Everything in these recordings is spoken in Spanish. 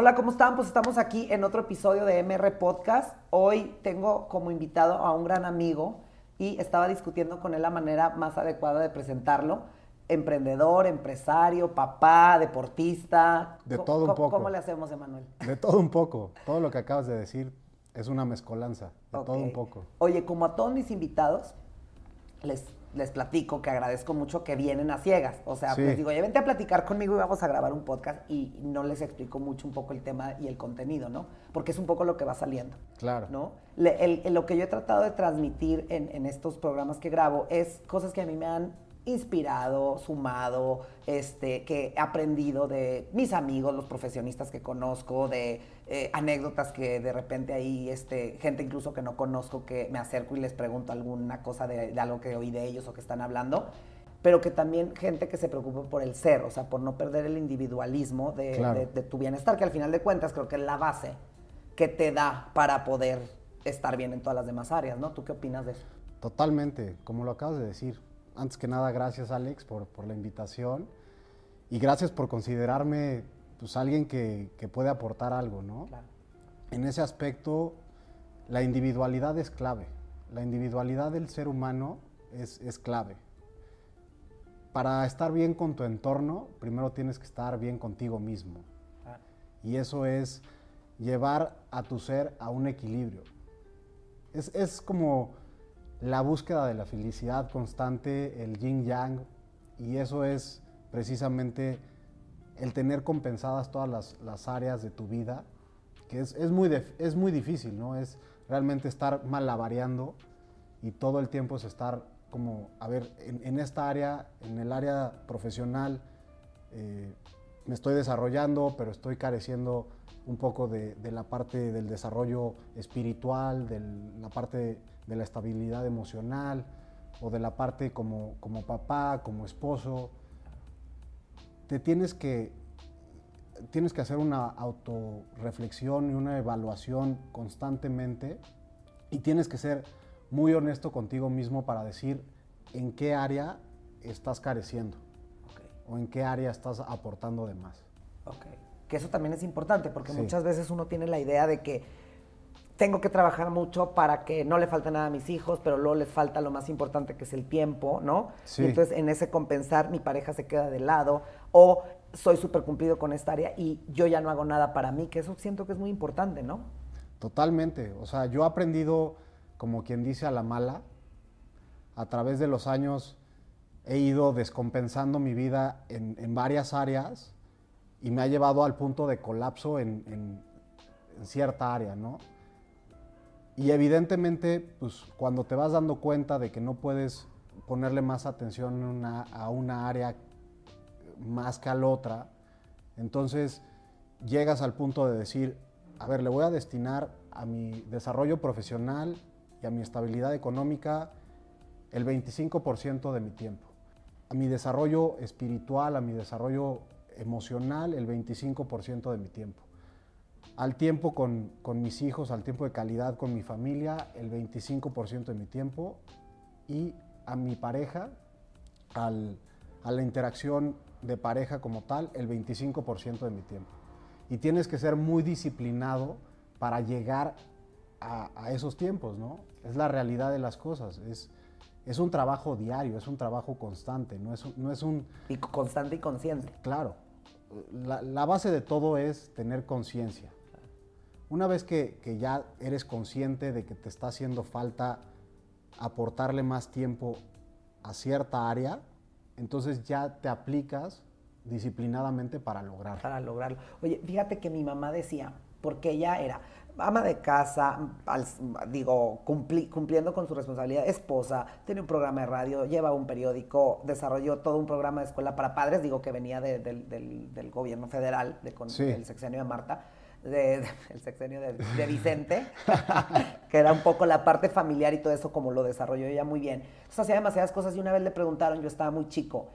Hola, ¿cómo están? Pues estamos aquí en otro episodio de MR Podcast. Hoy tengo como invitado a un gran amigo y estaba discutiendo con él la manera más adecuada de presentarlo. Emprendedor, empresario, papá, deportista. De todo un co- poco. ¿Cómo le hacemos, Emanuel? De todo un poco. Todo lo que acabas de decir es una mezcolanza. De todo un poco. Oye, como a todos mis invitados, les, les platico que agradezco mucho que vienen a ciegas. O sea, Sí. les digo, oye, vente a platicar conmigo y vamos a grabar un podcast y no les explico mucho un poco el tema y el contenido, ¿no? Porque es un poco lo que va saliendo. Claro. ¿no? Le- el- el- lo que yo he tratado de transmitir en, en estos programas que grabo es cosas que a mí me han inspirado, sumado, este, que he aprendido de mis amigos, los profesionistas que conozco, de eh, anécdotas que de repente hay este, gente incluso que no conozco que me acerco y les pregunto alguna cosa de, de algo que oí de ellos o que están hablando, pero que también gente que se preocupa por el ser, o sea, por no perder el individualismo de, Claro. de- de tu bienestar, que al final de cuentas creo que es la base que te da para poder estar bien en todas las demás áreas, ¿no? ¿Tú qué opinas de eso? Totalmente, como lo acabas de decir. Antes que nada, gracias Alex por, por la invitación y gracias por considerarme pues, alguien que, que puede aportar algo, ¿no? Claro. En ese aspecto, la individualidad es clave. La individualidad del ser humano es, es clave. Para estar bien con tu entorno, primero tienes que estar bien contigo mismo. Y eso es llevar a tu ser a un equilibrio. Es, es como la búsqueda de la felicidad constante, el yin yang, y eso es precisamente el tener compensadas todas las, las áreas de tu vida, que es, es muy, es muy difícil, ¿no? Es realmente estar malabareando y todo el tiempo es estar como, a ver, en, en esta área, en el área profesional, eh, me estoy desarrollando, pero estoy careciendo un poco de, de la parte del desarrollo espiritual, de la parte de la estabilidad emocional o de la parte como, como papá, como esposo. Te tienes que, tienes que hacer una autorreflexión y una evaluación constantemente y tienes que ser muy honesto contigo mismo para decir en qué área estás careciendo o en qué área estás aportando de más. ok. Que eso también es importante, porque Sí. muchas veces uno tiene la idea de que tengo que trabajar mucho para que no le falte nada a mis hijos, pero luego les falta lo más importante que es el tiempo, ¿no? Sí. Y entonces en ese compensar mi pareja se queda de lado o soy súper cumplido con esta área y yo ya no hago nada para mí, que eso siento que es muy importante, ¿no? Totalmente. O sea, yo he aprendido, como quien dice, a la mala. A través de los años he ido descompensando mi vida en, en varias áreas y me ha llevado al punto de colapso en, en- en cierta área, ¿no? Y evidentemente, pues cuando te vas dando cuenta de que no puedes ponerle más atención a una- área más que a la otra, entonces llegas al punto de decir, a ver, le voy a destinar a mi desarrollo profesional y a mi estabilidad económica el 25% de mi tiempo. A mi desarrollo espiritual, a mi desarrollo emocional, el 25% de mi tiempo. Al tiempo con, con mis hijos, al tiempo de calidad con mi familia, el 25% de mi tiempo. Y a mi pareja, al- a la interacción de pareja como tal, el 25% de mi tiempo. Y tienes que ser muy disciplinado para llegar a, a esos tiempos, ¿no? Es la realidad de las cosas. Es, es un trabajo diario, es un trabajo constante, no es, un- no es un... Y constante y consciente. Claro, la, base de todo es tener conciencia. Una vez que, que ya eres consciente de que te está haciendo falta aportarle más tiempo a cierta área, entonces ya te aplicas disciplinadamente para lograrlo. para lograrlo. Oye, fíjate que mi mamá decía, porque ella era ama de casa, al- digo, cumpli- cumpliendo con su responsabilidad, esposa, tiene un programa de radio, lleva un periódico, desarrolló todo un programa de escuela para padres, digo que venía de- del, del- del gobierno federal, de, con, Sí. del sexenio de Marta, de- de- el sexenio de, de Vicente, que era un poco la parte familiar y todo eso como lo desarrolló ella muy bien. Entonces hacía demasiadas cosas y una vez le preguntaron, yo estaba muy chico,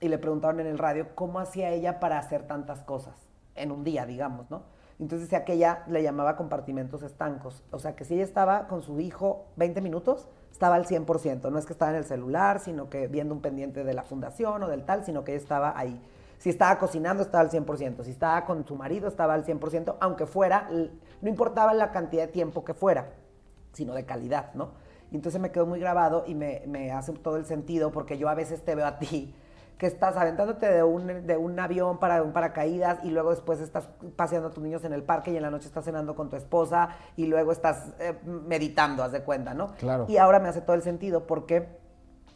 y le preguntaron en el radio cómo hacía ella para hacer tantas cosas en un día, digamos, ¿no? Entonces decía que ella le llamaba compartimentos estancos. O sea, que si ella estaba con su hijo 20 minutos, estaba al 100%. No es que estaba en el celular, sino que viendo un pendiente de la fundación o del tal, sino que ella estaba ahí. Si estaba cocinando, estaba al 100%. Si estaba con su marido, estaba al 100%, aunque fuera, no importaba la cantidad de tiempo que fuera, sino de calidad, ¿no? Y entonces me quedó muy grabado y me, me hace todo el sentido porque yo a veces te veo a ti que estás aventándote de un, de un avión para un paracaídas y luego después estás paseando a tus niños en el parque y en la noche estás cenando con tu esposa y luego estás eh, meditando, haz de cuenta, ¿no? Claro. Y ahora me hace todo el sentido porque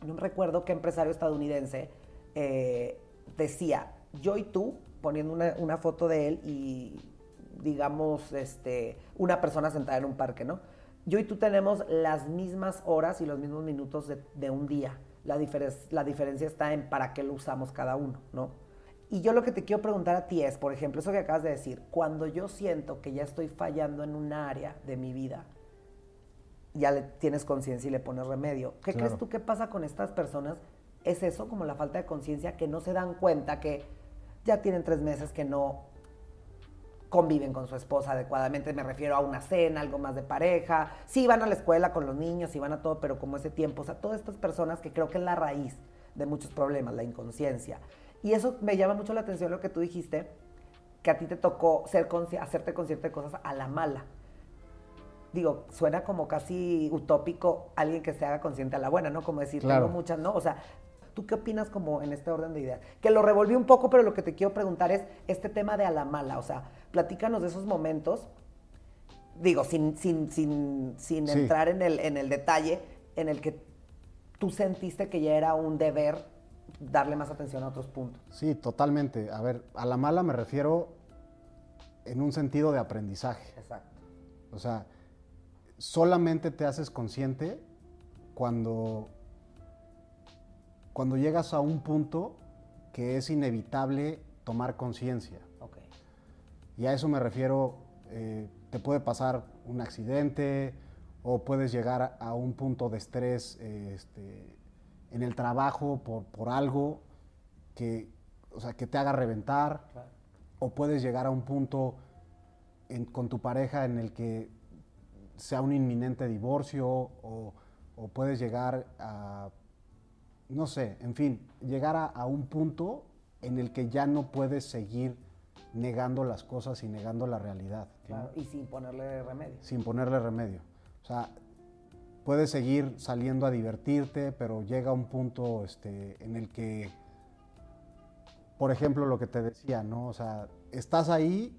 no me recuerdo qué empresario estadounidense eh, decía, yo y tú, poniendo una, una foto de él y digamos, este, una persona sentada en un parque, ¿no? Yo y tú tenemos las mismas horas y los mismos minutos de, de un día la, la diferencia está en para qué lo usamos cada uno, ¿no? Y yo lo que te quiero preguntar a ti es, por ejemplo, eso que acabas de decir, cuando yo siento que ya estoy fallando en un área de mi vida, ya le tienes conciencia y le pones remedio. ¿Qué crees tú que pasa con estas personas? Es eso, como la falta de conciencia, que no se dan cuenta que ya tienen tres meses que no conviven con su esposa adecuadamente, me refiero a una cena, algo más de pareja, sí van a la escuela con los niños, sí van a todo, pero como ese tiempo, o sea, todas estas personas que creo que es la raíz de muchos problemas, la inconsciencia. Y eso me llama mucho la atención lo que tú dijiste, que a ti te tocó ser hacerte consciente de cosas a la mala. Digo, suena como casi utópico alguien que se haga consciente a la buena, ¿no? Como decir, tengo muchas, ¿no? O sea, ¿Tú qué opinas como en este orden de ideas? Que lo revolví un poco, pero lo que te quiero preguntar es este tema de a la mala. O sea, platícanos de esos momentos, digo, sin, sin, sin, sin entrar en el, en el detalle, en el que tú sentiste que ya era un deber darle más atención a otros puntos. Sí, totalmente. A ver, a la mala me refiero en un sentido de aprendizaje. Exacto. O sea, solamente te haces consciente cuando cuando llegas a un punto que es inevitable tomar conciencia. Y a eso me refiero, eh, te puede pasar un accidente o puedes llegar a un punto de estrés este, en el trabajo por, algo que, o sea, que te haga reventar. O puedes llegar a un punto con tu pareja en el que sea un inminente divorcio o, o puedes llegar a no sé, en fin, llegar a, un punto en el que ya no puedes seguir negando las cosas y negando la realidad. y sin ponerle remedio. Sin ponerle remedio. O sea, puedes seguir saliendo a divertirte, pero llega un punto este, en el que, por ejemplo, lo que te decía, ¿no? O sea, estás ahí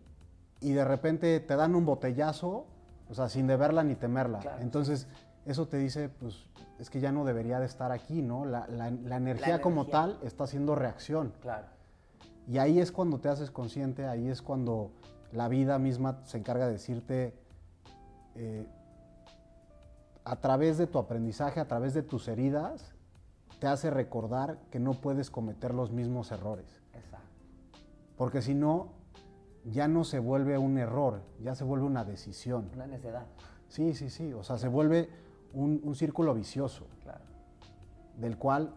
y de repente te dan un botellazo, o sea, sin deberla ni temerla. Entonces, eso te dice, pues, es que ya no debería de estar aquí, ¿no? La, energía, como tal está haciendo reacción. Claro. Y ahí es cuando te haces consciente, ahí es cuando la vida misma se encarga de decirte, eh, a través de tu aprendizaje, a través de tus heridas, te hace recordar que no puedes cometer los mismos errores. Exacto. Porque si no, ya no se vuelve un error, ya se vuelve una decisión. Una necedad. Sí, sí, sí. O sea, se vuelve un, círculo vicioso, del cual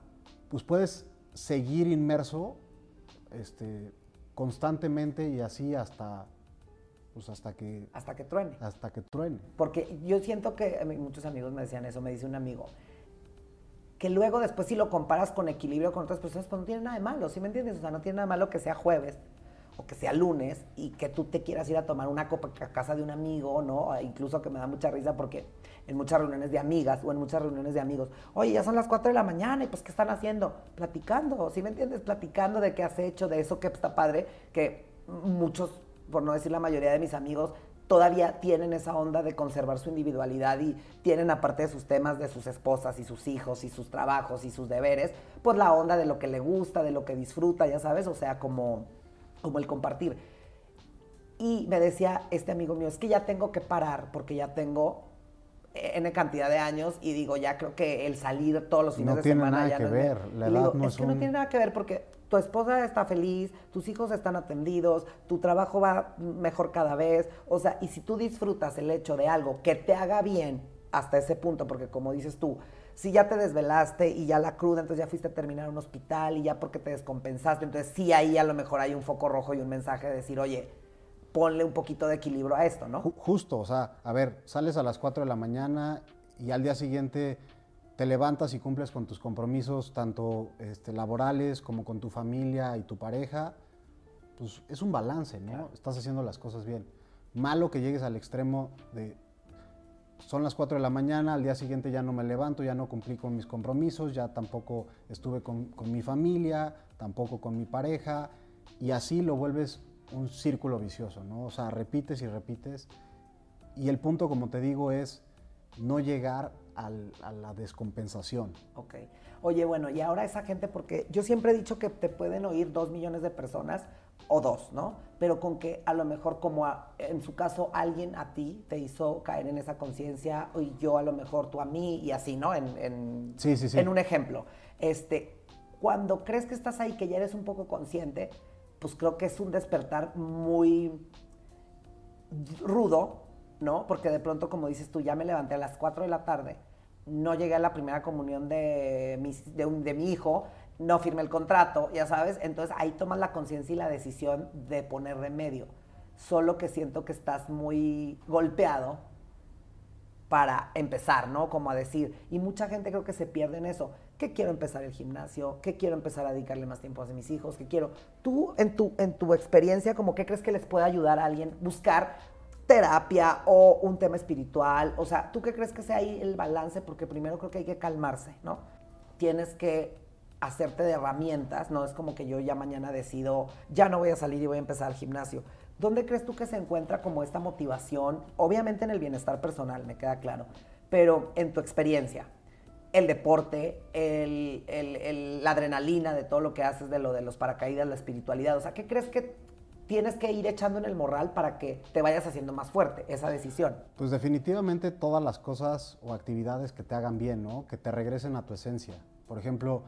pues puedes seguir inmerso este, constantemente y así hasta pues hasta que hasta que truene. hasta que truene. Porque yo siento que muchos amigos me decían eso me dice un amigo que luego después si lo comparas con equilibrio con otras personas pues no tiene nada de malo ¿sí me entiendes? o sea no tiene nada de malo que sea jueves o que sea lunes y que tú te quieras ir a tomar una copa a casa de un amigo, ¿no? Incluso que me da mucha risa porque en muchas reuniones de amigas o en muchas reuniones de amigos, oye, ya son las 4 de la mañana y pues ¿qué están haciendo? Platicando, ¿sí me entiendes? Platicando de qué has hecho, de eso que está padre, que muchos, por no decir la mayoría de mis amigos, todavía tienen esa onda de conservar su individualidad y tienen aparte de sus temas de sus esposas y sus hijos y sus trabajos y sus deberes, pues la onda de lo que le gusta, de lo que disfruta, ya sabes, o sea, como como el compartir. Y me decía este amigo mío, es que ya tengo que parar porque ya tengo N cantidad de años y digo, ya creo que el salir todos los fines de semana tiene nada que ver. La edad no es, que no tiene nada que ver porque tu esposa está feliz, tus hijos están atendidos, tu trabajo va mejor cada vez. O sea, y si tú disfrutas el hecho de algo que te haga bien hasta ese punto, porque como dices tú, si ya te desvelaste y ya la cruda, entonces ya fuiste a terminar un hospital y ya porque te descompensaste, entonces sí ahí a lo mejor hay un foco rojo y un mensaje de decir, oye, ponle un poquito de equilibrio a esto, ¿no? Justo, o sea, a ver, sales a las 4 de la mañana y al día siguiente te levantas y cumples con tus compromisos, tanto este, laborales como con tu familia y tu pareja, pues es un balance, ¿no? Estás haciendo las cosas bien. Malo que llegues al extremo de son las 4 de la mañana, al día siguiente ya no me levanto, ya no cumplí con mis compromisos, ya tampoco estuve con, mi familia, tampoco con mi pareja, y así lo vuelves un círculo vicioso, ¿no? O sea, repites y repites. Y el punto, como te digo, es no llegar a la descompensación. Ok. Oye, bueno, y ahora esa gente, porque yo siempre he dicho que te pueden oír dos millones de personas o dos, ¿no? Pero con que a lo mejor como a- en su caso alguien a ti te hizo caer en esa conciencia y yo a lo mejor tú a mí y así, ¿no? En, en- Sí, sí, sí. en un ejemplo. Este, cuando crees que estás ahí, que ya eres un poco consciente, pues creo que es un despertar muy rudo, ¿no? Porque de pronto, como dices tú, ya me levanté a las 4 de la tarde, no llegué a la primera comunión de mi, de, un- de mi hijo, no firmé el contrato, ya sabes, entonces ahí tomas la conciencia y la decisión de poner remedio. Solo que siento que estás muy golpeado para empezar, ¿no? Como a decir, y mucha gente creo que se pierde en eso, que quiero empezar el gimnasio, que quiero empezar a dedicarle más tiempo a mis hijos, que quiero, tú en tu, en tu experiencia, como qué crees que les puede ayudar a alguien buscar terapia o un tema espiritual, o sea, ¿tú qué crees que sea ahí el balance? Porque primero creo que hay que calmarse, ¿no? Tienes que hacerte de herramientas, no es como que yo ya mañana decido, ya no voy a salir y voy a empezar el gimnasio. ¿Dónde crees tú que se encuentra como esta motivación? Obviamente en el bienestar personal, me queda claro, pero en tu experiencia, el deporte, el- el- la adrenalina de todo lo que haces, de lo de los paracaídas, la espiritualidad, o sea, ¿qué crees que tienes que ir echando en el morral para que te vayas haciendo más fuerte esa decisión? Pues definitivamente todas las cosas o actividades que te hagan bien, ¿no? Que te regresen a tu esencia. Por ejemplo,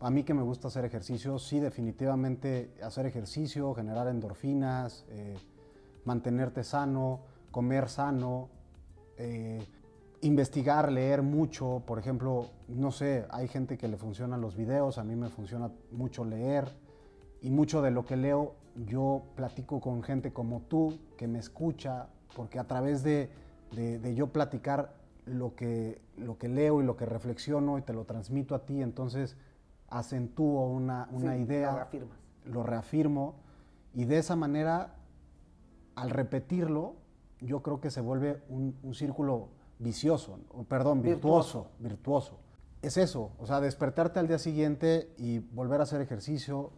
a mí que me gusta hacer ejercicio, sí, definitivamente hacer ejercicio, generar endorfinas, eh, mantenerte sano, comer sano, eh, investigar, leer mucho. Por ejemplo, no sé, hay gente que le funcionan los videos, a mí me funciona mucho leer y mucho de lo que leo yo platico con gente como tú que me escucha, porque a través de, de- de yo platicar lo que, lo que leo y lo que reflexiono y te lo transmito a ti, entonces acentúo una, una Sí, idea, lo reafirmas. lo reafirmo y de esa manera, al repetirlo, yo creo que se vuelve un, un círculo vicioso, perdón, virtuoso, virtuoso. Es eso, o sea, despertarte al día siguiente y volver a hacer ejercicio,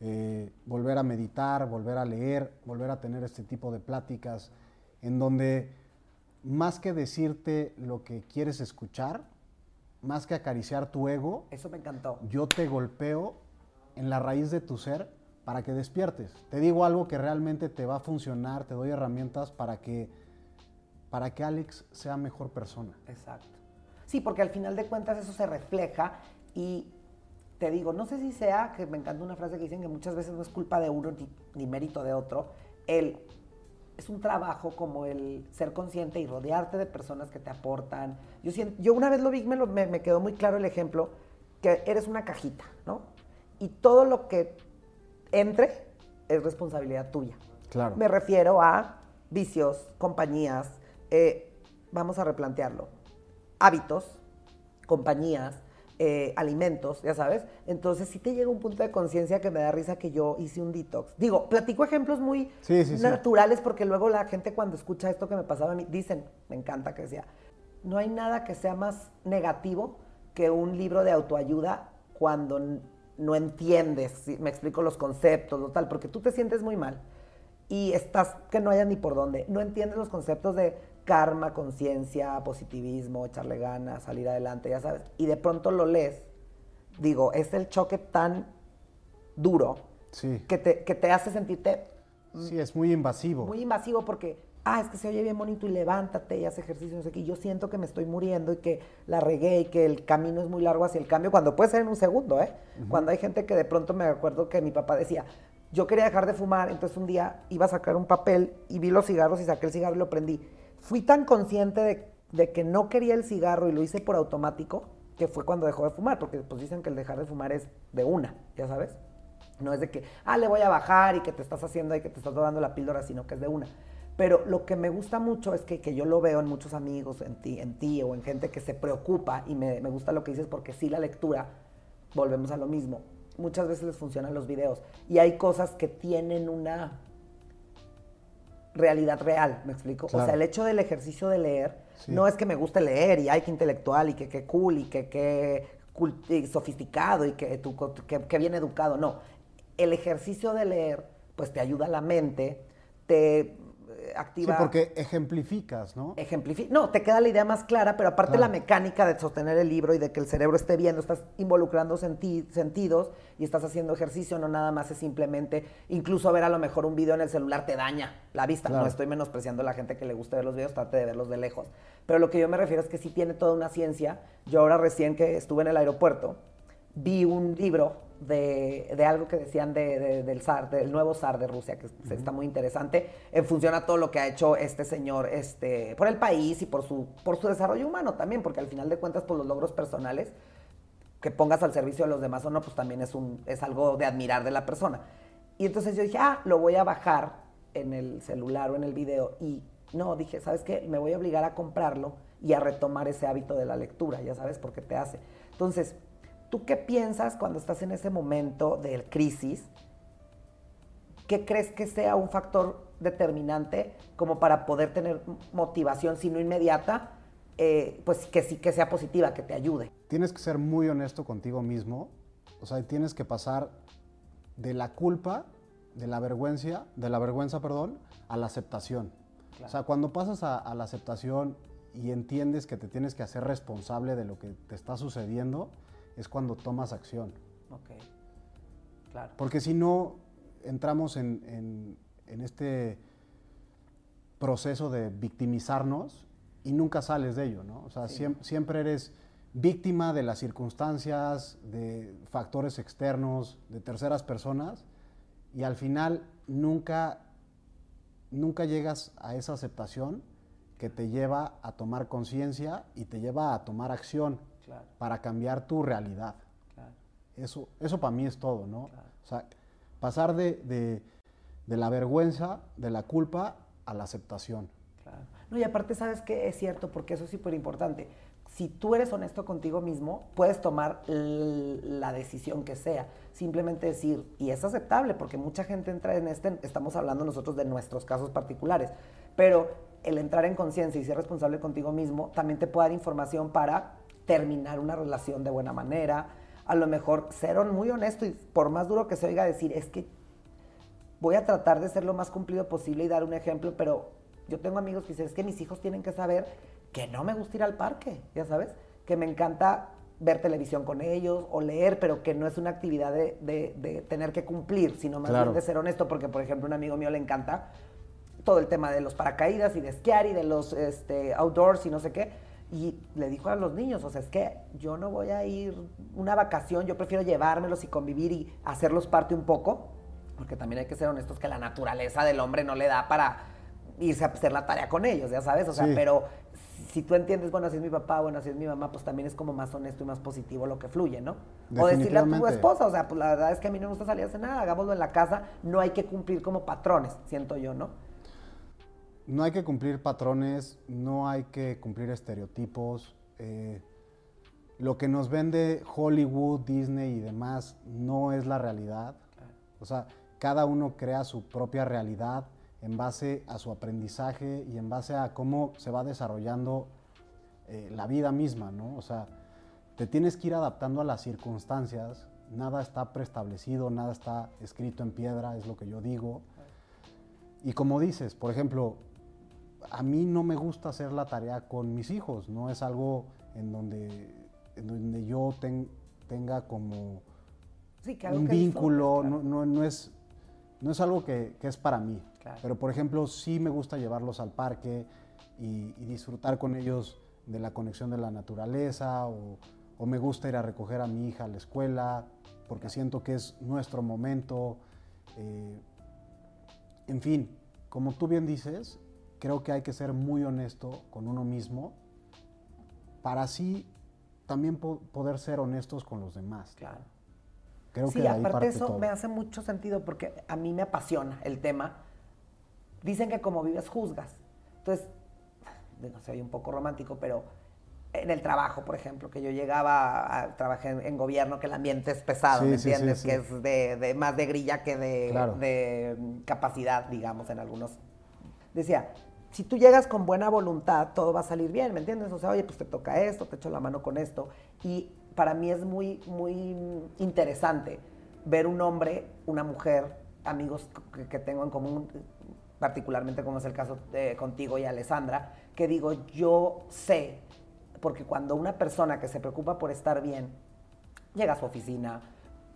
eh, volver a meditar, volver a leer, volver a tener este tipo de pláticas, en donde más que decirte lo que quieres escuchar, más que acariciar tu ego, Eso me encantó. yo te golpeo en la raíz de tu ser para que despiertes. Te digo algo que realmente te va a funcionar, te doy herramientas para que, para que Alex sea mejor persona. Exacto. Sí, porque al final de cuentas eso se refleja y te digo, no sé si sea, que me encanta una frase que dicen que muchas veces no es culpa de uno ni, ni mérito de otro, el, es un trabajo como el ser consciente y rodearte de personas que te aportan. Yo, siento, yo una vez lo vi, me, lo- me- me quedó muy claro el ejemplo, que eres una cajita, ¿no? Y todo lo que entre es responsabilidad tuya. Claro. Me refiero a vicios, compañías, eh, vamos a replantearlo, hábitos, compañías, eh, alimentos, ya sabes. Entonces sí te llega un punto de conciencia que me da risa que yo hice un detox. Digo, platico ejemplos muy Sí, sí, sí. naturales porque luego la gente cuando escucha esto que me pasaba a mí, dicen, me encanta que decía, no hay nada que sea más negativo que un libro de autoayuda cuando no entiendes, ¿sí? me explico los conceptos, lo tal, porque tú te sientes muy mal y estás que no haya ni por dónde. No entiendes los conceptos de karma, conciencia, positivismo, echarle ganas, salir adelante, ya sabes. Y de pronto lo lees. Digo, es el choque tan duro Sí. que te, que te hace sentirte Sí, es muy invasivo. muy invasivo porque, ah, es que se oye bien bonito y levántate y haz ejercicio, no sé qué. y Yo siento que me estoy muriendo y que la regué y que el camino es muy largo hacia el cambio, cuando puede ser en un segundo, ¿eh? Cuando hay gente que de pronto me acuerdo que mi papá decía, yo quería dejar de fumar, entonces un día iba a sacar un papel y vi los cigarros y saqué el cigarro y lo prendí. Fui tan consciente de, que no quería el cigarro y lo hice por automático, que fue cuando dejó de fumar, porque pues dicen que el dejar de fumar es de una, ya sabes. No es de que, ah, le voy a bajar y que te estás haciendo y que te estás dando la píldora, sino que es de una. Pero lo que me gusta mucho es que, que yo lo veo en muchos amigos, en ti, en ti o en gente que se preocupa, y me, me gusta lo que dices porque sí la lectura, volvemos a lo mismo, muchas veces les funcionan los videos. Y hay cosas que tienen una realidad real, ¿me explico? O sea, el hecho del ejercicio de leer no es que me guste leer y hay que intelectual y que, que cool y que, que sofisticado y que, tú, que, bien educado, no. El ejercicio de leer, pues te ayuda a la mente, te activa. Sí, porque ejemplificas, ¿no? Ejemplifica. No, te queda la idea más clara, pero aparte la mecánica de sostener el libro y de que el cerebro esté viendo, estás involucrando sentidos y estás haciendo ejercicio, no nada más es simplemente, incluso ver a lo mejor un video en el celular te daña la vista. No estoy menospreciando a la gente que le gusta ver los videos, trate de verlos de lejos. Pero lo que yo me refiero es que sí tiene toda una ciencia. Yo ahora recién que estuve en el aeropuerto, vi un libro de, algo que decían del zar, del nuevo zar de Rusia, que está muy interesante, en función a todo lo que ha hecho este señor este, por el país y por su, por su desarrollo humano también, porque al final de cuentas, por los logros personales que pongas al servicio de los demás o no, pues también es, un, es algo de admirar de la persona. Y entonces yo dije, ah, lo voy a bajar en el celular o en el video. Y no, dije, ¿sabes qué? Me voy a obligar a comprarlo y a retomar ese hábito de la lectura, ya sabes, por qué te hace. Entonces, ¿Tú qué piensas cuando estás en ese momento de crisis? ¿Qué crees que sea un factor determinante como para poder tener motivación, si no inmediata, eh, pues que sí que sea positiva, que te ayude? Tienes que ser muy honesto contigo mismo, o sea, tienes que pasar de la culpa, de la vergüenza, de la vergüenza, perdón, a la aceptación. O sea, cuando pasas a la aceptación y entiendes que te tienes que hacer responsable de lo que te está sucediendo, es cuando tomas acción. Ok, claro. Porque si no, entramos en, este proceso de victimizarnos y nunca sales de ello, ¿no? O sea, siempre, eres víctima de las circunstancias, de factores externos, de terceras personas, y al final nunca, nunca llegas a esa aceptación que te lleva a tomar conciencia y te lleva a tomar acción para cambiar tu realidad. Eso, eso para mí es todo, ¿no? O sea, pasar de, la vergüenza, de la culpa, a la aceptación. No, y aparte, ¿sabes qué? Es cierto, porque eso es súper importante. Si tú eres honesto contigo mismo, puedes tomar la decisión que sea. Simplemente decir, y es aceptable, porque mucha gente entra en este, estamos hablando nosotros de nuestros casos particulares, pero el entrar en conciencia y ser responsable contigo mismo también te puede dar información para terminar una relación de buena manera, a lo mejor ser muy honesto y por más duro que se oiga decir, es que voy a tratar de ser lo más cumplido posible y dar un ejemplo, pero yo tengo amigos que dicen, es que mis hijos tienen que saber que no me gusta ir al parque, ya sabes, que me encanta ver televisión con ellos o leer, pero que no es una actividad de, tener que cumplir, sino más bien de ser honesto, porque por ejemplo un amigo mío le encanta todo el tema de los paracaídas y de esquiar y de los este, outdoors y no sé qué, y le dijo a los niños, o sea, es que yo no voy a ir una vacación, yo prefiero llevármelos y convivir y hacerlos parte un poco, porque también hay que ser honestos que la naturaleza del hombre no le da para irse a hacer la tarea con ellos, ya sabes, o sea, pero si tú entiendes, bueno, así es mi papá, bueno, así es mi mamá, pues también es como más honesto y más positivo lo que fluye, ¿no? O decirle a tu esposa, o sea, pues la verdad es que a mí no me gusta salir a hacer nada, hagámoslo en la casa, no hay que cumplir como patrones, siento yo, ¿no? No hay que cumplir patrones, no hay que cumplir estereotipos. Eh, lo que nos vende Hollywood, Disney y demás no es la realidad. O sea, cada uno crea su propia realidad en base a su aprendizaje y en base a cómo se va desarrollando eh, la vida misma, ¿no? O sea, te tienes que ir adaptando a las circunstancias, nada está preestablecido, nada está escrito en piedra, es lo que yo digo. Y como dices, por ejemplo, a mí no me gusta hacer la tarea con mis hijos, no es algo en donde, donde yo tenga como un vínculo, no, es, no es algo que, es para mí. Pero, por ejemplo, sí me gusta llevarlos al parque y, disfrutar con ellos de la conexión de la naturaleza o, me gusta ir a recoger a mi hija a la escuela porque siento que es nuestro momento. Eh, en fin, como tú bien dices, creo que hay que ser muy honesto con uno mismo para así también poder ser honestos con los demás. Claro. Creo sí, que aparte eso me hace mucho sentido porque a mí me apasiona el tema dicen que como vives juzgas. Entonces, no sé, un poco romántico, pero en el trabajo, por ejemplo, que yo llegaba a, trabajar en, gobierno, que el ambiente es pesado, ¿me entiendes? que es de, más de grilla que de, de capacidad, digamos, en algunos. Decía, si tú llegas con buena voluntad, todo va a salir bien, ¿me entiendes? O sea, oye, pues te toca esto, te echo la mano con esto. Y para mí es muy, muy interesante ver un hombre, una mujer, amigos que, tengo en común, particularmente como es el caso de, contigo y Alessandra, que digo, yo sé, porque cuando una persona que se preocupa por estar bien, llega a su oficina,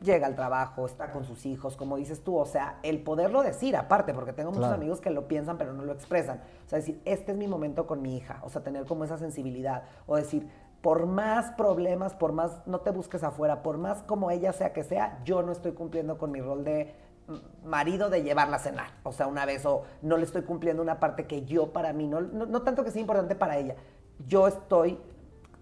llega al trabajo, está con sus hijos, como dices tú, o sea, el poderlo decir aparte, porque tengo muchos amigos que lo piensan pero no lo expresan, o sea, decir, este es mi momento con mi hija, o sea, tener como esa sensibilidad, o decir, por más problemas, por más, no te busques afuera, por más como ella sea que sea, yo no estoy cumpliendo con mi rol de marido de llevarla a cenar, o sea, una vez, o no le estoy cumpliendo una parte que yo para mí, no, no, no tanto que sea importante para ella, yo estoy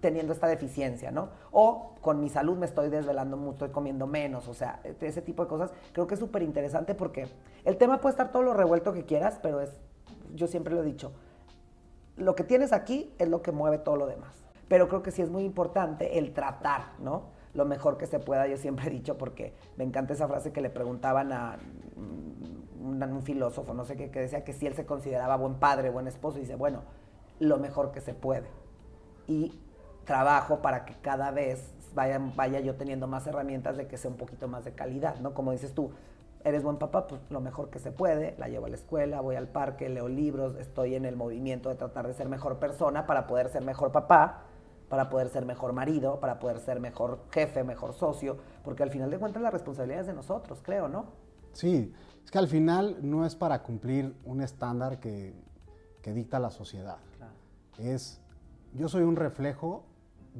teniendo esta deficiencia, ¿no? O con mi salud me estoy desvelando mucho, estoy comiendo menos, o sea, e-, ese tipo de cosas creo que es súper interesante porque el tema puede estar todo lo revuelto que quieras, pero es, yo siempre lo he dicho, lo que tienes aquí es lo que mueve todo lo demás. Pero creo que sí es muy importante el tratar, ¿no? Lo mejor que se pueda, yo siempre he dicho, porque me encanta esa frase que le preguntaban a un, filósofo, no sé qué, que decía que si él se consideraba buen padre, buen esposo, y dice, bueno, lo mejor que se puede. Y trabajo para que cada vez vaya, vaya yo teniendo más herramientas de que sea un poquito más de calidad, ¿no? Como dices tú, eres buen papá, pues lo mejor que se puede, la llevo a la escuela, voy al parque, leo libros, estoy en el movimiento de tratar de ser mejor persona para poder ser mejor papá, para poder ser mejor marido, para poder ser mejor jefe, mejor socio, porque al final de cuentas la responsabilidad es de nosotros, creo, ¿no? Sí, es que al final no es para cumplir un estándar que, que dicta la sociedad. Es, yo soy un reflejo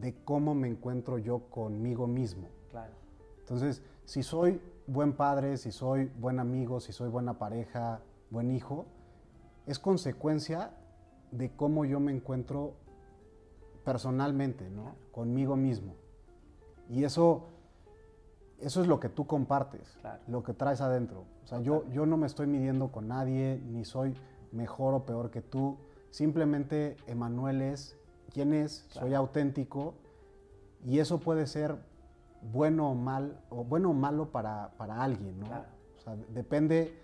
de cómo me encuentro yo conmigo mismo. Claro. Entonces, si soy buen padre, si soy buen amigo, si soy buena pareja, buen hijo, es consecuencia de cómo yo me encuentro personalmente, ¿no? Conmigo mismo. Y eso, eso es lo que tú compartes, lo que traes adentro. O sea, yo, yo no me estoy midiendo con nadie, ni soy mejor o peor que tú. Simplemente Emanuel es quién es, soy auténtico y eso puede ser bueno o mal o bueno o malo para, alguien, ¿no? O sea, depende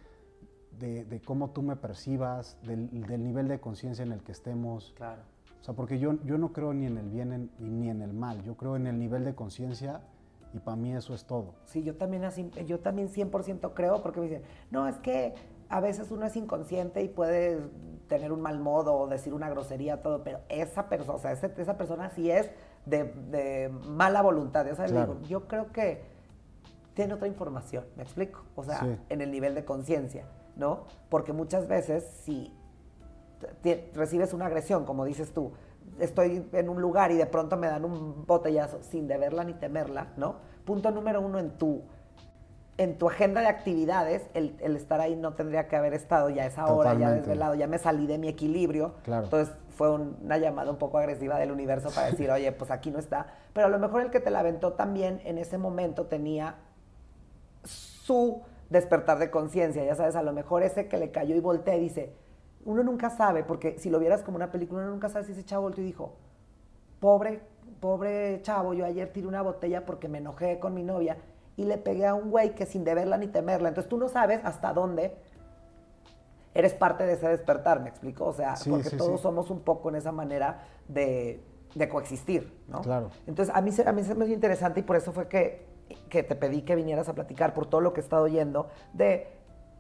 de, cómo tú me percibas, del, nivel de conciencia en el que estemos. Claro. O sea, porque yo, yo no creo ni en el bien ni en el mal, yo creo en el nivel de conciencia y para mí eso es todo. Sí, yo también, así, yo también 100% creo porque me dicen, no, es que a veces uno es inconsciente y puede tener un mal modo o decir una grosería, todo, pero esa persona, o sea, esa, persona sí es de, mala voluntad. O sea, yo creo que tiene otra información, ¿me explico? O sea, en el nivel de conciencia, ¿no? Porque muchas veces si recibes una agresión, como dices tú, estoy en un lugar y de pronto me dan un botellazo sin deberla ni temerla, ¿no? Punto número uno en tu en tu agenda de actividades, el, estar ahí no tendría que haber estado ya a esa hora, ya desvelado, ya me salí de mi equilibrio. Entonces fue una llamada un poco agresiva del universo para decir, oye, pues aquí no está. Pero a lo mejor el que te la aventó también en ese momento tenía su despertar de conciencia, ya sabes, a lo mejor ese que le cayó y volteé dice, uno nunca sabe, porque si lo vieras como una película, uno nunca sabe si ese chavo volteó y dijo, pobre, pobre chavo, yo ayer tiré una botella porque me enojé con mi novia y le pegué a un güey que sin deberla ni temerla. Entonces tú no sabes hasta dónde eres parte de ese despertar, ¿me explico? O sea, porque todos somos un poco en esa manera de, coexistir, ¿no? Claro. Entonces a mí, a mí se me hizo interesante y por eso fue que, que te pedí que vinieras a platicar por todo lo que he estado oyendo de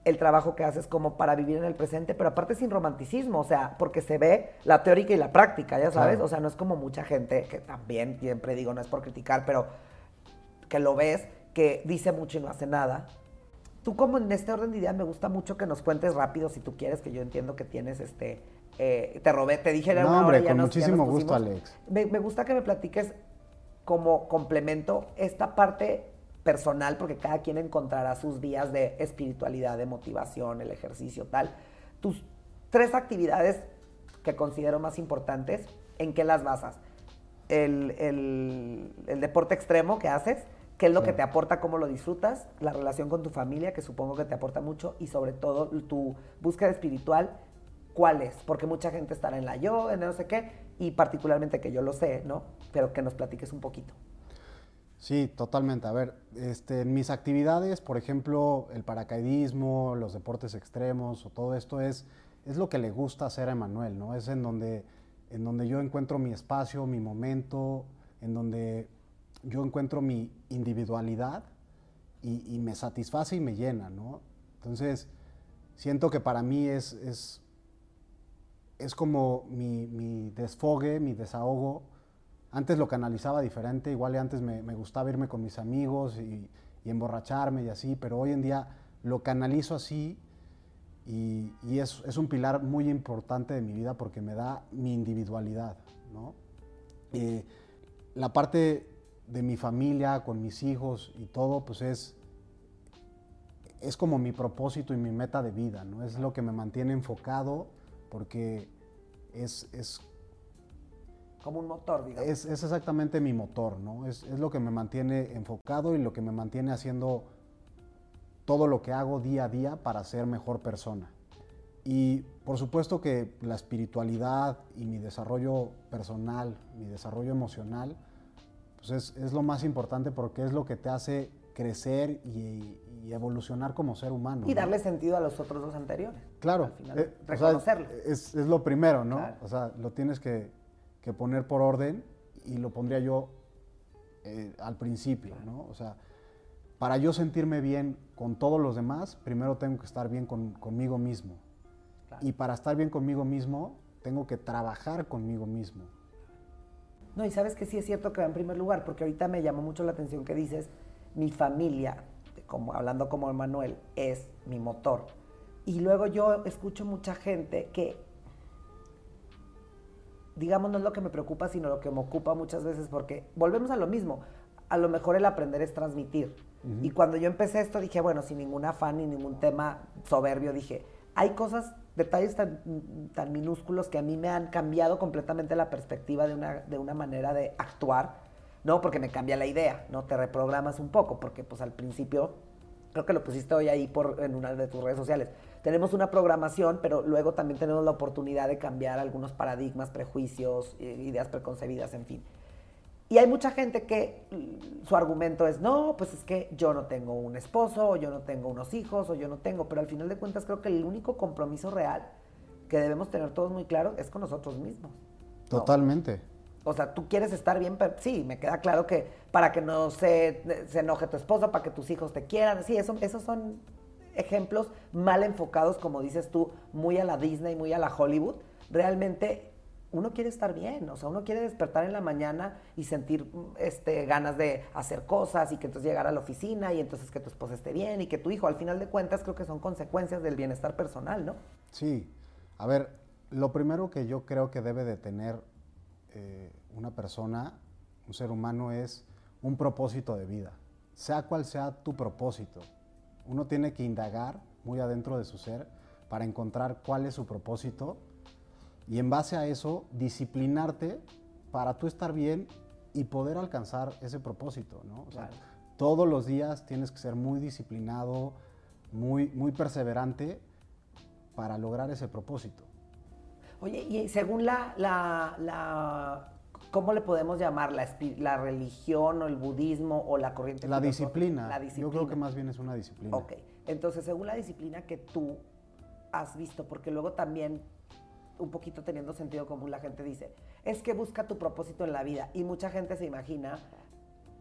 el trabajo que haces como para vivir en el presente, pero aparte sin romanticismo, o sea, porque se ve la teórica y la práctica, ya sabes, o sea, no es como mucha gente, que también siempre digo, no es por criticar, pero que lo ves que dice mucho y no hace nada. Tú como en este orden de ideas me gusta mucho que nos cuentes rápido si tú quieres, que yo entiendo que tienes este... Eh, te robé, te dije no, hombre, con muchísimo gusto, Alex. Me, me gusta que me platiques como complemento esta parte personal, porque cada quien encontrará sus vías de espiritualidad, de motivación, el ejercicio, tal. Tus tres actividades que considero más importantes, ¿en qué las basas? El, el, el deporte extremo que haces, ¿Qué es lo que te aporta, cómo lo disfrutas? La relación con tu familia, que supongo que te aporta mucho, y sobre todo tu búsqueda espiritual, ¿cuál es? Porque mucha gente estará en la yo, en no sé qué, y particularmente que yo lo sé, ¿no? Pero que nos platiques un poquito. Sí, totalmente. A ver, este, en mis actividades, por ejemplo, el paracaidismo, los deportes extremos o todo esto es, es lo que le gusta hacer a Emanuel, ¿no? Es en donde, en donde yo encuentro mi espacio, mi momento, en donde yo encuentro mi individualidad y, me satisface y me llena. Entonces, siento que para mí es, es, es como mi, desfogue, mi desahogo. Antes lo canalizaba diferente, igual antes me, gustaba irme con mis amigos y, emborracharme y así, pero hoy en día lo canalizo así y, es, es, un pilar muy importante de mi vida porque me da mi individualidad. Eh, la parte de mi familia, con mis hijos y todo, pues es, es como mi propósito y mi meta de vida, ¿no? Es lo que me mantiene enfocado porque es... es como un motor, digamos. Es, es exactamente mi motor, ¿no? Es, es, lo que me mantiene enfocado y lo que me mantiene haciendo todo lo que hago día a día para ser mejor persona. Y por supuesto que la espiritualidad y mi desarrollo personal, mi desarrollo emocional, pues es, lo más importante porque es lo que te hace crecer y, evolucionar como ser humano. Y darle sentido a los otros dos anteriores. Claro. Eh, reconocerlo. es, lo primero, ¿no? O sea, lo tienes que, poner por orden y lo pondría yo eh, al principio, ¿no? O sea, para yo sentirme bien con todos los demás, primero tengo que estar bien conmigo mismo. Y para estar bien conmigo mismo, tengo que trabajar conmigo mismo. No, y sabes que sí es cierto que va en primer lugar, porque ahorita me llamó mucho la atención que dices, mi familia, como, hablando como Manuel, es mi motor. Y luego yo escucho mucha gente que, digamos, no es lo que me preocupa, sino lo que me ocupa muchas veces, porque volvemos a lo mismo. A lo mejor el aprender es transmitir. Y cuando yo empecé esto dije, bueno, sin ningún afán ni ningún tema soberbio, dije, hay cosas detalles tan, tan, minúsculos que a mí me han cambiado completamente la perspectiva de una, de una manera de actuar, ¿no? Porque me cambia la idea, ¿no? Te reprogramas un poco, porque pues al principio, creo que lo pusiste hoy ahí por, en una de tus redes sociales, tenemos una programación, pero luego también tenemos la oportunidad de cambiar algunos paradigmas, prejuicios, ideas preconcebidas, en fin. Y hay mucha gente que su argumento es, no, pues es que yo no tengo un esposo, o yo no tengo unos hijos, o yo no tengo, pero al final de cuentas creo que el único compromiso real que debemos tener todos muy claro es con nosotros mismos. Totalmente. O sea, tú quieres estar bien, pero sí, me queda claro que para que no se, se enoje tu esposo, para que tus hijos te quieran, sí, eso, esos son ejemplos mal enfocados, como dices tú, muy a la Disney, muy a la Hollywood. Realmente uno quiere estar bien, o sea, uno quiere despertar en la mañana y sentir este, ganas de hacer cosas y que entonces llegar a la oficina y entonces que tu esposa esté bien y que tu hijo, al final de cuentas, creo que son consecuencias del bienestar personal, ¿no? Sí, a ver, lo primero que yo creo que debe de tener eh, una persona, un ser humano, es un propósito de vida, sea cual sea tu propósito. Uno tiene que indagar muy adentro de su ser para encontrar cuál es su propósito y en base a eso disciplinarte para tú estar bien y poder alcanzar ese propósito, ¿no? todos los días tienes que ser muy disciplinado, muy, muy perseverante para lograr ese propósito. Oye, y según la, la, ¿cómo le podemos llamar? La, la, religión o el budismo o la corriente la disciplina. la disciplina. Yo creo que más bien es una disciplina. Ok, entonces según la disciplina que tú has visto, porque luego también un poquito teniendo sentido común, la gente dice, es que busca tu propósito en la vida. Y mucha gente se imagina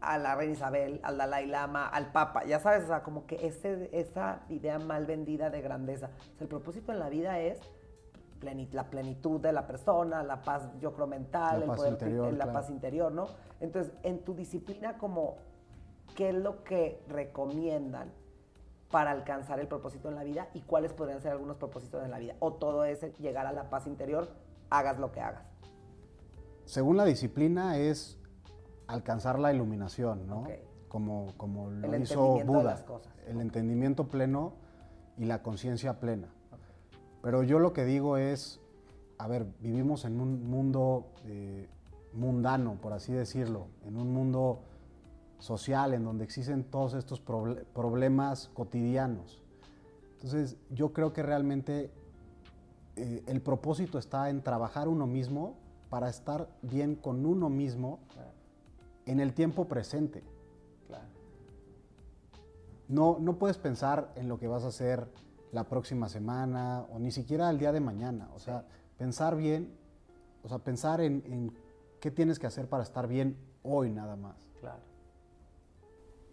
a la reina Isabel, al Dalai Lama, al Papa, ya sabes, o sea, como que ese, esa idea mal vendida de grandeza. O sea, el propósito en la vida es la plenitud de la persona, la paz, yo creo, mental, la, paz, interior, la paz interior, ¿no? Entonces, en tu disciplina, como, ¿qué es lo que recomiendan para alcanzar el propósito en la vida y cuáles podrían ser algunos propósitos en la vida. O todo es llegar a la paz interior, hagas lo que hagas. Según la disciplina es alcanzar la iluminación, ¿no? Como, como lo hizo Buda. El entendimiento pleno y la conciencia plena. Pero yo lo que digo es, a ver, vivimos en un mundo eh, mundano, por así decirlo, en un mundo social en donde existen todos estos problemas cotidianos. Entonces, yo creo que realmente eh, el propósito está en trabajar uno mismo para estar bien con uno mismo en el tiempo presente. No, no puedes pensar en lo que vas a hacer la próxima semana o ni siquiera el día de mañana. O sea, pensar bien, o sea, pensar en, en, qué tienes que hacer para estar bien hoy nada más. Claro.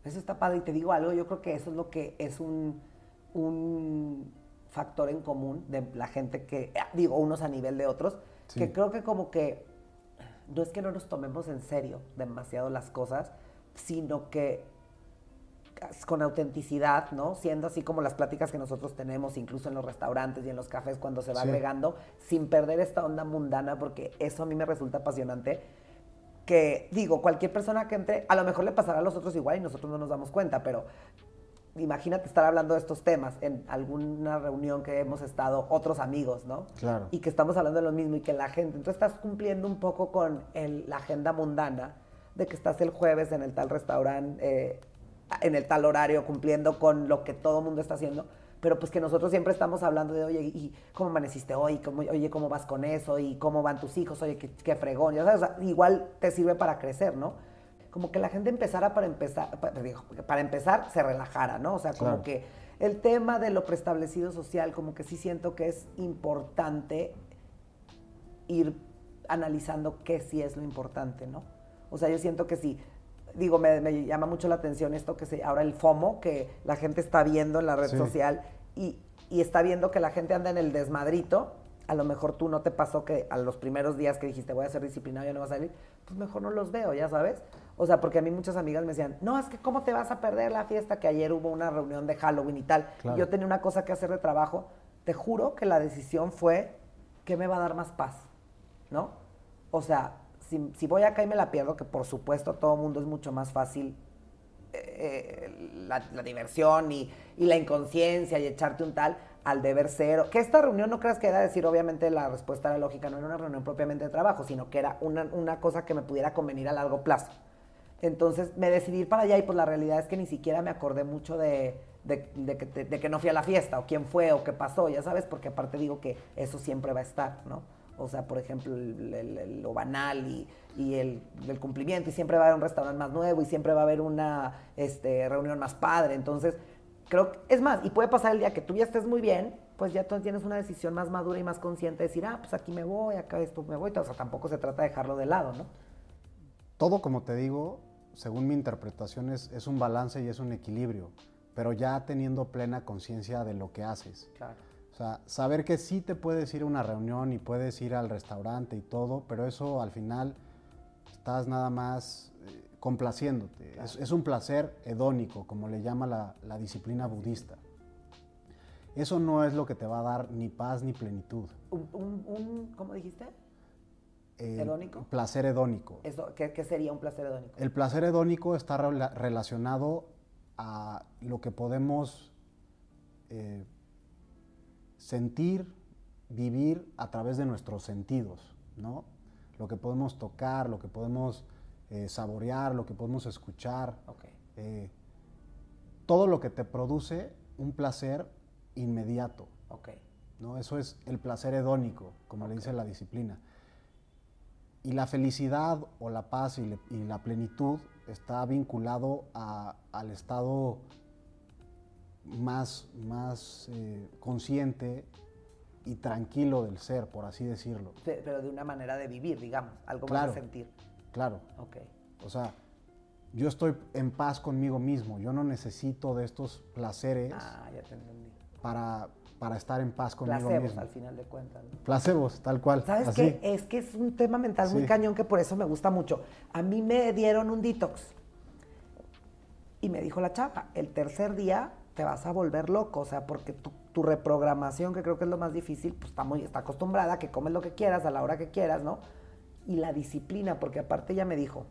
Eso está padre y te digo algo, yo creo que eso es lo que es un, un factor en común de la gente que, ah, digo, unos a nivel de otros, que creo que como que no es que no nos tomemos en serio demasiado las cosas, sino que con autenticidad, ¿no? Siendo así como las pláticas que nosotros tenemos, incluso en los restaurantes y en los cafés cuando se va agregando, sin perder esta onda mundana, porque eso a mí me resulta apasionante. Que digo, cualquier persona que entre, a lo mejor le pasará a los otros igual y nosotros no nos damos cuenta, pero imagínate estar hablando de estos temas en alguna reunión que hemos estado otros amigos, ¿no? Claro. Y que estamos hablando de lo mismo y que la gente, entonces estás cumpliendo un poco con la agenda mundana de que estás el jueves en el tal restaurante, eh, en el tal horario, cumpliendo con lo que todo el mundo está haciendo, pero pues que nosotros siempre estamos hablando de, oye, ¿y cómo amaneciste hoy? ¿Cómo, oye, ¿cómo vas con eso? ¿Y cómo van tus hijos? Oye, qué, fregón. Ya sabes, igual te sirve para crecer, ¿no? como que la gente empezara para empezar, para, empezar se relajara, ¿no? O sea, como que el tema de lo preestablecido social, como que sí siento que es importante ir analizando qué sí es lo importante, ¿no? O sea, yo siento que sí, digo, me, llama mucho la atención esto que se, ahora el FOMO, que la gente está viendo en la red social y, y está viendo que la gente anda en el desmadrito a lo mejor tú no te pasó que a los primeros días que dijiste voy a ser disciplinado y no vas a salir, pues mejor no los veo, ya sabes. O sea, porque a mí muchas amigas me decían, no, es que cómo te vas a perder la fiesta que ayer hubo una reunión de Halloween y tal. Yo tenía una cosa que hacer de trabajo. Te juro que la decisión fue que me va a dar más paz, ¿no? O sea, si, voy acá y me la pierdo, que por supuesto todo mundo es mucho más fácil eh, la, diversión y, la inconsciencia y echarte un tal, al deber ser. Que esta reunión no creas que era decir, obviamente la respuesta era lógica, no era una reunión propiamente de trabajo, sino que era una, cosa que me pudiera convenir a largo plazo. Entonces me decidí ir para allá y pues la realidad es que ni siquiera me acordé mucho de, que, no fui a la fiesta o quién fue o qué pasó, ya sabes, porque aparte digo que eso siempre va a estar, ¿no? O sea, por ejemplo, lo banal y, el, cumplimiento, y siempre va a haber un restaurante más nuevo y siempre va a haber una este, reunión más padre. Entonces, creo que, es más, y puede pasar el día que tú ya estés muy bien, pues ya tú tienes una decisión más madura y más consciente de decir, ah, pues aquí me voy, acá esto me voy. O sea, tampoco se trata de dejarlo de lado, ¿no? Todo, como te digo, según mi interpretación, es, es un balance y es un equilibrio, pero ya teniendo plena conciencia de lo que haces. Claro. Sea, saber que sí te puedes ir a una reunión y puedes ir al restaurante y todo, pero eso al final estás nada más eh, complaciéndote. Es, un placer hedónico, como le llama la, disciplina budista. Eso no es lo que te va a dar ni paz ni plenitud. ¿Un, cómo dijiste? ¿Hedónico? Placer hedónico. Eso, ¿qué, sería un placer hedónico? El placer hedónico está relacionado a lo que podemos eh, sentir, vivir a través de nuestros sentidos, ¿no? Lo que podemos tocar, lo que podemos eh, saborear, lo que podemos escuchar. Eh, todo lo que te produce un placer inmediato. ¿no? Eso es el placer hedónico, como le dice la disciplina. Y la felicidad o la paz y, la plenitud está vinculado al estado más, más eh, consciente y tranquilo del ser, por así decirlo. pero de una manera de vivir, digamos, algo más de sentir. Claro. Ok. O sea, yo estoy en paz conmigo mismo. Yo no necesito de estos placeres ah, ya te entendí. Para, para estar en paz conmigo Placebos, al final de cuentas. Placebos, tal cual. ¿Sabes qué? Es que es un tema mental muy cañón que por eso me gusta mucho. A mí me dieron un detox. Y me dijo la chava, el tercer día te vas a volver loco. O sea, porque tu, tu reprogramación, que creo que es lo más difícil, pues está muy, está acostumbrada que comes lo que quieras, a la hora que quieras, ¿no? y la disciplina, porque aparte ella me dijo,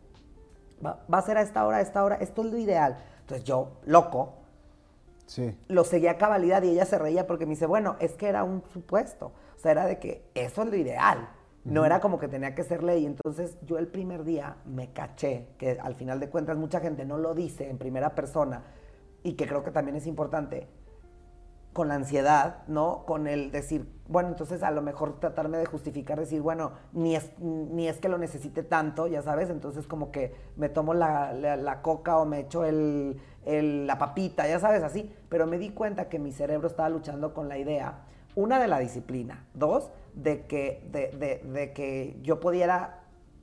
va, a ser a esta hora, a esta hora, esto es lo ideal. Entonces yo, loco, sí. lo seguía a cabalidad y ella se reía porque me dice, bueno, es que era un supuesto. O sea, era de que eso es lo ideal. No era como que tenía que ser ley. Entonces yo el primer día me caché, que al final de cuentas mucha gente no lo dice en primera persona y que creo que también es importante, con la ansiedad, ¿no? Con el decir, bueno, entonces a lo mejor tratarme de justificar, decir, bueno, ni es, ni es que lo necesite tanto, ya sabes, entonces como que me tomo la, coca o me echo el, la papita, ya sabes, así, pero me di cuenta que mi cerebro estaba luchando con la idea, una, de la disciplina, dos, de que, de, de que yo pudiera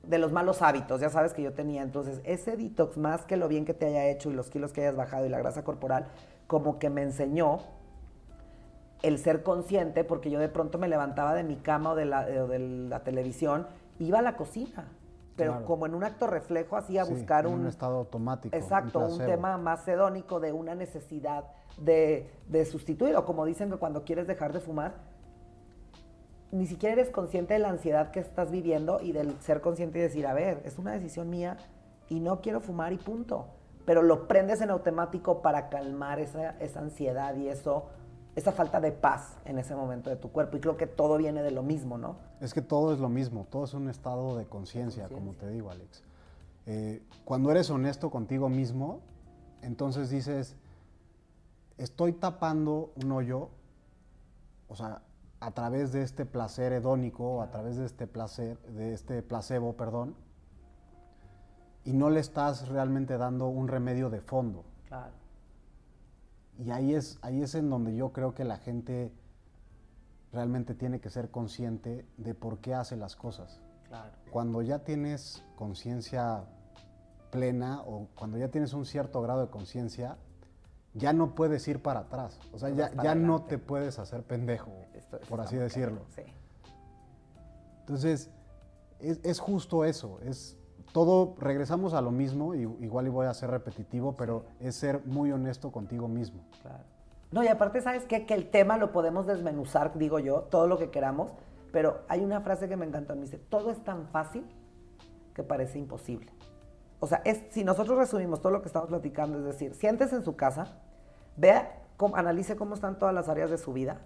de los malos hábitos, ya sabes que yo tenía. Entonces, ese detox, más que lo bien que te haya hecho y los kilos que hayas bajado y la grasa corporal, como que me enseñó el ser consciente, porque yo de pronto me levantaba de mi cama o de la, de la televisión, iba a la cocina, pero como en un acto reflejo, así a buscar un, un... estado automático. Exacto, un, tema más hedónico de una necesidad de, de sustituir, o como dicen que cuando quieres dejar de fumar, ni siquiera eres consciente de la ansiedad que estás viviendo y del ser consciente y decir, a ver, es una decisión mía y no quiero fumar y punto. Pero lo prendes en automático para calmar esa, esa ansiedad y eso esa falta de paz en ese momento de tu cuerpo. Y creo que todo viene de lo mismo, ¿no? Es que todo es lo mismo, todo es un estado de conciencia, como te digo, Alex. Eh, cuando eres honesto contigo mismo, entonces dices, estoy tapando un hoyo, o sea, a través de este placer hedónico, a través de este placer, de este placebo, perdón, y no le estás realmente dando un remedio de fondo. Claro. Y ahí es, ahí es en donde yo creo que la gente realmente tiene que ser consciente de por qué hace las cosas. Cuando ya tienes conciencia plena o cuando ya tienes un cierto grado de conciencia, ya no puedes ir para atrás. O sea, ya, ya no te puedes hacer pendejo, por así decirlo. Entonces, es, es, justo eso, es todo, regresamos a lo mismo, y, igual y voy a ser repetitivo, pero es ser muy honesto contigo mismo. Claro. No, y aparte, ¿sabes qué? Que el tema lo podemos desmenuzar, digo yo, todo lo que queramos, pero hay una frase que me encantó, me dice, todo es tan fácil que parece imposible. O sea, es, si nosotros resumimos todo lo que estamos platicando, es decir, siéntese en su casa, vea, analice cómo están todas las áreas de su vida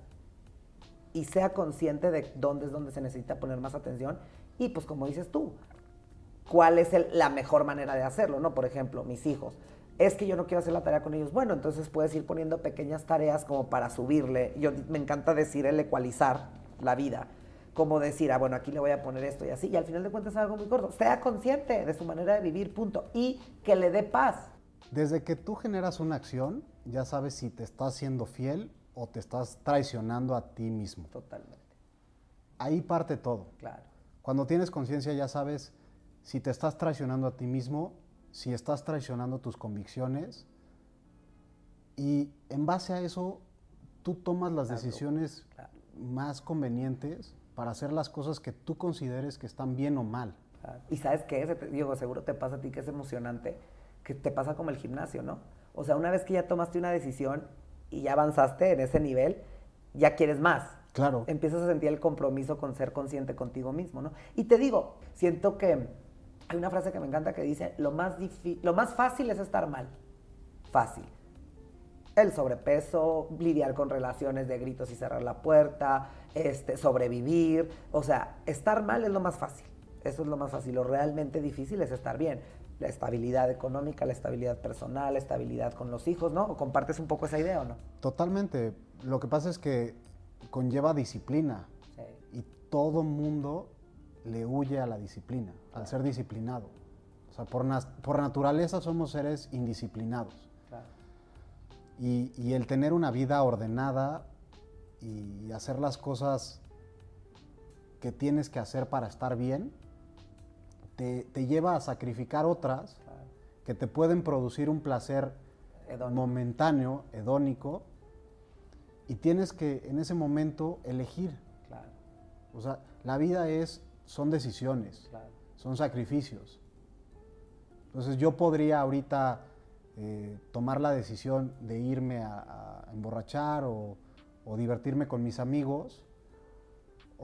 y sea consciente de dónde es donde se necesita poner más atención. Y pues como dices tú, cuál es la mejor manera de hacerlo, ¿no? Por ejemplo, mis hijos. Es que yo no quiero hacer la tarea con ellos. Bueno, entonces puedes ir poniendo pequeñas tareas como para subirle. Yo me encanta decir el ecualizar la vida. Como decir, ah, bueno, aquí le voy a poner esto y así. Y al final de cuentas es algo muy corto. Sea consciente de su manera de vivir, punto. Y que le dé paz. Desde que tú generas una acción, ya sabes si te estás siendo fiel o te estás traicionando a ti mismo. Totalmente. Ahí parte todo. Claro. Cuando tienes conciencia ya sabes si te estás traicionando a ti mismo, si estás traicionando tus convicciones y en base a eso tú tomas las decisiones más convenientes para hacer las cosas que tú consideres que están bien o mal. Y sabes qué, digo, seguro te pasa a ti que es emocionante, que te pasa como el gimnasio, ¿no? O sea, una vez que ya tomaste una decisión y ya avanzaste en ese nivel, ya quieres más. Claro. Empiezas a sentir el compromiso con ser consciente contigo mismo, ¿no? Y te digo, siento que hay una frase que me encanta que dice, lo más, lo más fácil es estar mal. Fácil. El sobrepeso, lidiar con relaciones de gritos y cerrar la puerta, este, sobrevivir. O sea, estar mal es lo más fácil. Eso es lo más fácil. Lo realmente difícil es estar bien. La estabilidad económica, la estabilidad personal, la estabilidad con los hijos, ¿no? ¿O compartes un poco esa idea o no? Totalmente. Lo que pasa es que conlleva disciplina. Y todo mundo le huye a la disciplina, al ser disciplinado. O sea, por, por naturaleza somos seres indisciplinados. Y, el tener una vida ordenada y hacer las cosas que tienes que hacer para estar bien, te, lleva a sacrificar otras que te pueden producir un placer momentáneo, hedónico, y tienes que en ese momento elegir. O sea, la vida es son decisiones, son sacrificios. Entonces yo podría ahorita eh, tomar la decisión de irme a, emborrachar o, divertirme con mis amigos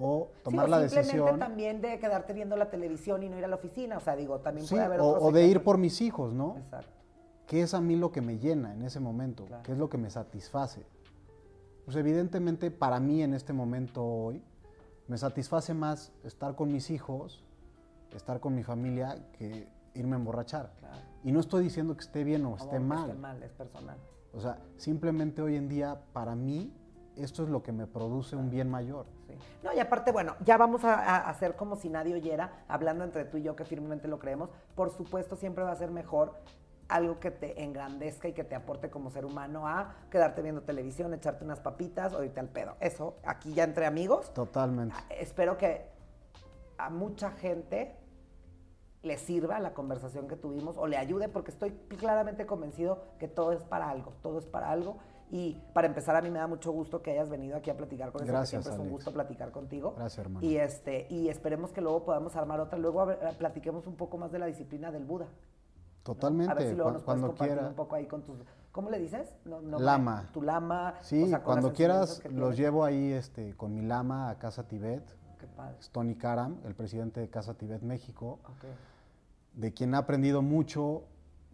o tomar la decisión también de quedarte viendo la televisión y no ir a la oficina, o sea, digo, también puede haber o, o de ir por mis hijos, ¿no? Exacto. ¿Qué es a mí lo que me llena en ese momento? ¿Qué es lo que me satisface? Pues evidentemente para mí en este momento hoy Me satisface más estar con mis hijos, estar con mi familia, que irme a emborrachar. Y no estoy diciendo que esté bien o esté mal. Esté mal, es personal. O sea, simplemente hoy en día, para mí, esto es lo que me produce un bien mayor. No, y aparte, bueno, ya vamos a, hacer como si nadie oyera, hablando entre tú y yo, que firmemente lo creemos. Por supuesto, siempre va a ser mejor algo que te engrandezca y que te aporte como ser humano a quedarte viendo televisión, echarte unas papitas o irte al pedo. Eso, aquí ya entre amigos. Totalmente. Espero que a mucha gente le sirva la conversación que tuvimos o le ayude, porque estoy claramente convencido que todo es para algo, todo es para algo. Y para empezar, a mí me da mucho gusto que hayas venido aquí a platicar con Gracias, siempre es un gusto platicar contigo. Gracias, hermano. Y, este, y esperemos que luego podamos armar otra. Luego platiquemos un poco más de la disciplina del Buda. Totalmente. A ver si luego nos cuando quiera. un poco ahí con tus. ¿Cómo le dices? lama. Tu lama. Sí, cuando quieras los llevo ahí este, con mi lama a Casa Tibet. Qué padre. Tony Karam, el presidente de Casa Tibet México. Okay de quien ha aprendido mucho.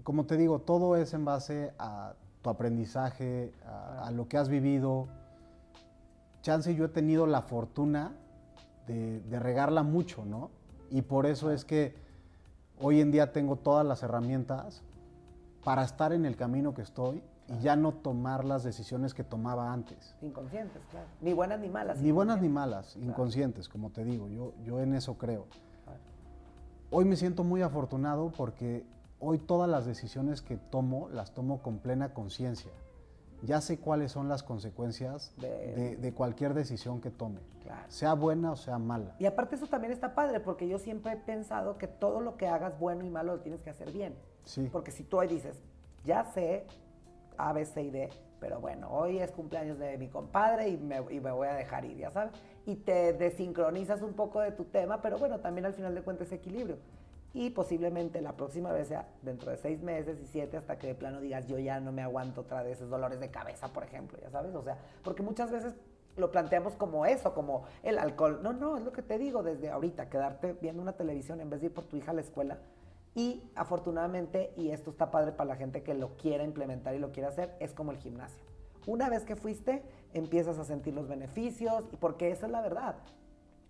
Como te digo, todo es en base a tu aprendizaje, a, lo que has vivido. Chance, yo he tenido la fortuna de, regarla mucho, ¿no? Y por eso es que hoy en día tengo todas las herramientas para estar en el camino que estoy y ya no tomar las decisiones que tomaba antes. Inconscientes, claro. Ni buenas ni malas. Ni buenas ni malas, inconscientes, como te digo. Yo, yo en eso creo. Hoy me siento muy afortunado porque hoy todas las decisiones que tomo las tomo con plena conciencia. Ya sé cuáles son las consecuencias de, cualquier decisión que tome, sea buena o sea mala. Y aparte eso también está padre, porque yo siempre he pensado que todo lo que hagas bueno y malo lo tienes que hacer bien. Sí. Porque si tú hoy dices, ya sé A, B, C y D, pero bueno, hoy es cumpleaños de mi compadre y me, y me, voy a dejar ir, ya sabes. Y te desincronizas un poco de tu tema, pero bueno, también al final de cuentas equilibrio. Y posiblemente la próxima vez sea dentro de seis meses y siete hasta que de plano digas yo ya no me aguanto otra vez esos dolores de cabeza, por ejemplo, ya sabes. O sea, porque muchas veces lo planteamos como eso, como el alcohol. No, no, es lo que te digo desde ahorita, quedarte viendo una televisión en vez de ir por tu hija a la escuela y afortunadamente, y esto está padre para la gente que lo quiera implementar y lo quiera hacer, es como el gimnasio. Una vez que fuiste, empiezas a sentir los beneficios, y porque esa es la verdad.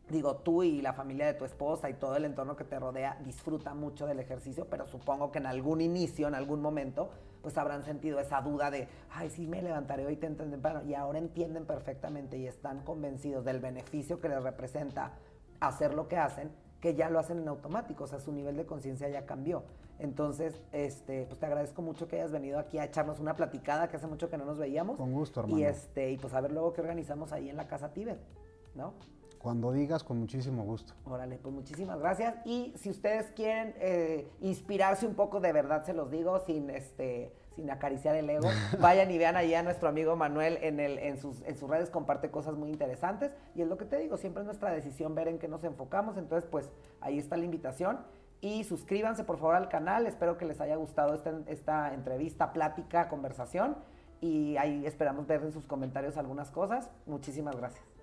Digo, tú y la familia de tu esposa y todo el entorno que te rodea disfruta mucho del ejercicio, pero supongo que en algún inicio, en algún momento, pues habrán sentido esa duda de, ay, sí, me levantaré hoy temprano. Y ahora entienden perfectamente y están convencidos del beneficio que les representa hacer lo que hacen que ya lo hacen en automático, o sea, su nivel de conciencia ya cambió. Entonces, este, pues te agradezco mucho que hayas venido aquí a echarnos una platicada, que hace mucho que no nos veíamos. Con gusto, hermano. Y, este, y pues a ver luego qué organizamos ahí en la Casa Tíbet, ¿no? Cuando digas, con muchísimo gusto. Órale, pues muchísimas gracias. Y si ustedes quieren eh, inspirarse un poco, de verdad se los digo, sin este sin acariciar el ego, vayan y vean ahí a nuestro amigo Manuel en, el, en, sus, en sus redes, comparte cosas muy interesantes. Y es lo que te digo, siempre es nuestra decisión ver en qué nos enfocamos. Entonces, pues ahí está la invitación. Y suscríbanse por favor al canal. Espero que les haya gustado esta, esta entrevista, plática, conversación. Y ahí esperamos ver en sus comentarios algunas cosas. Muchísimas gracias.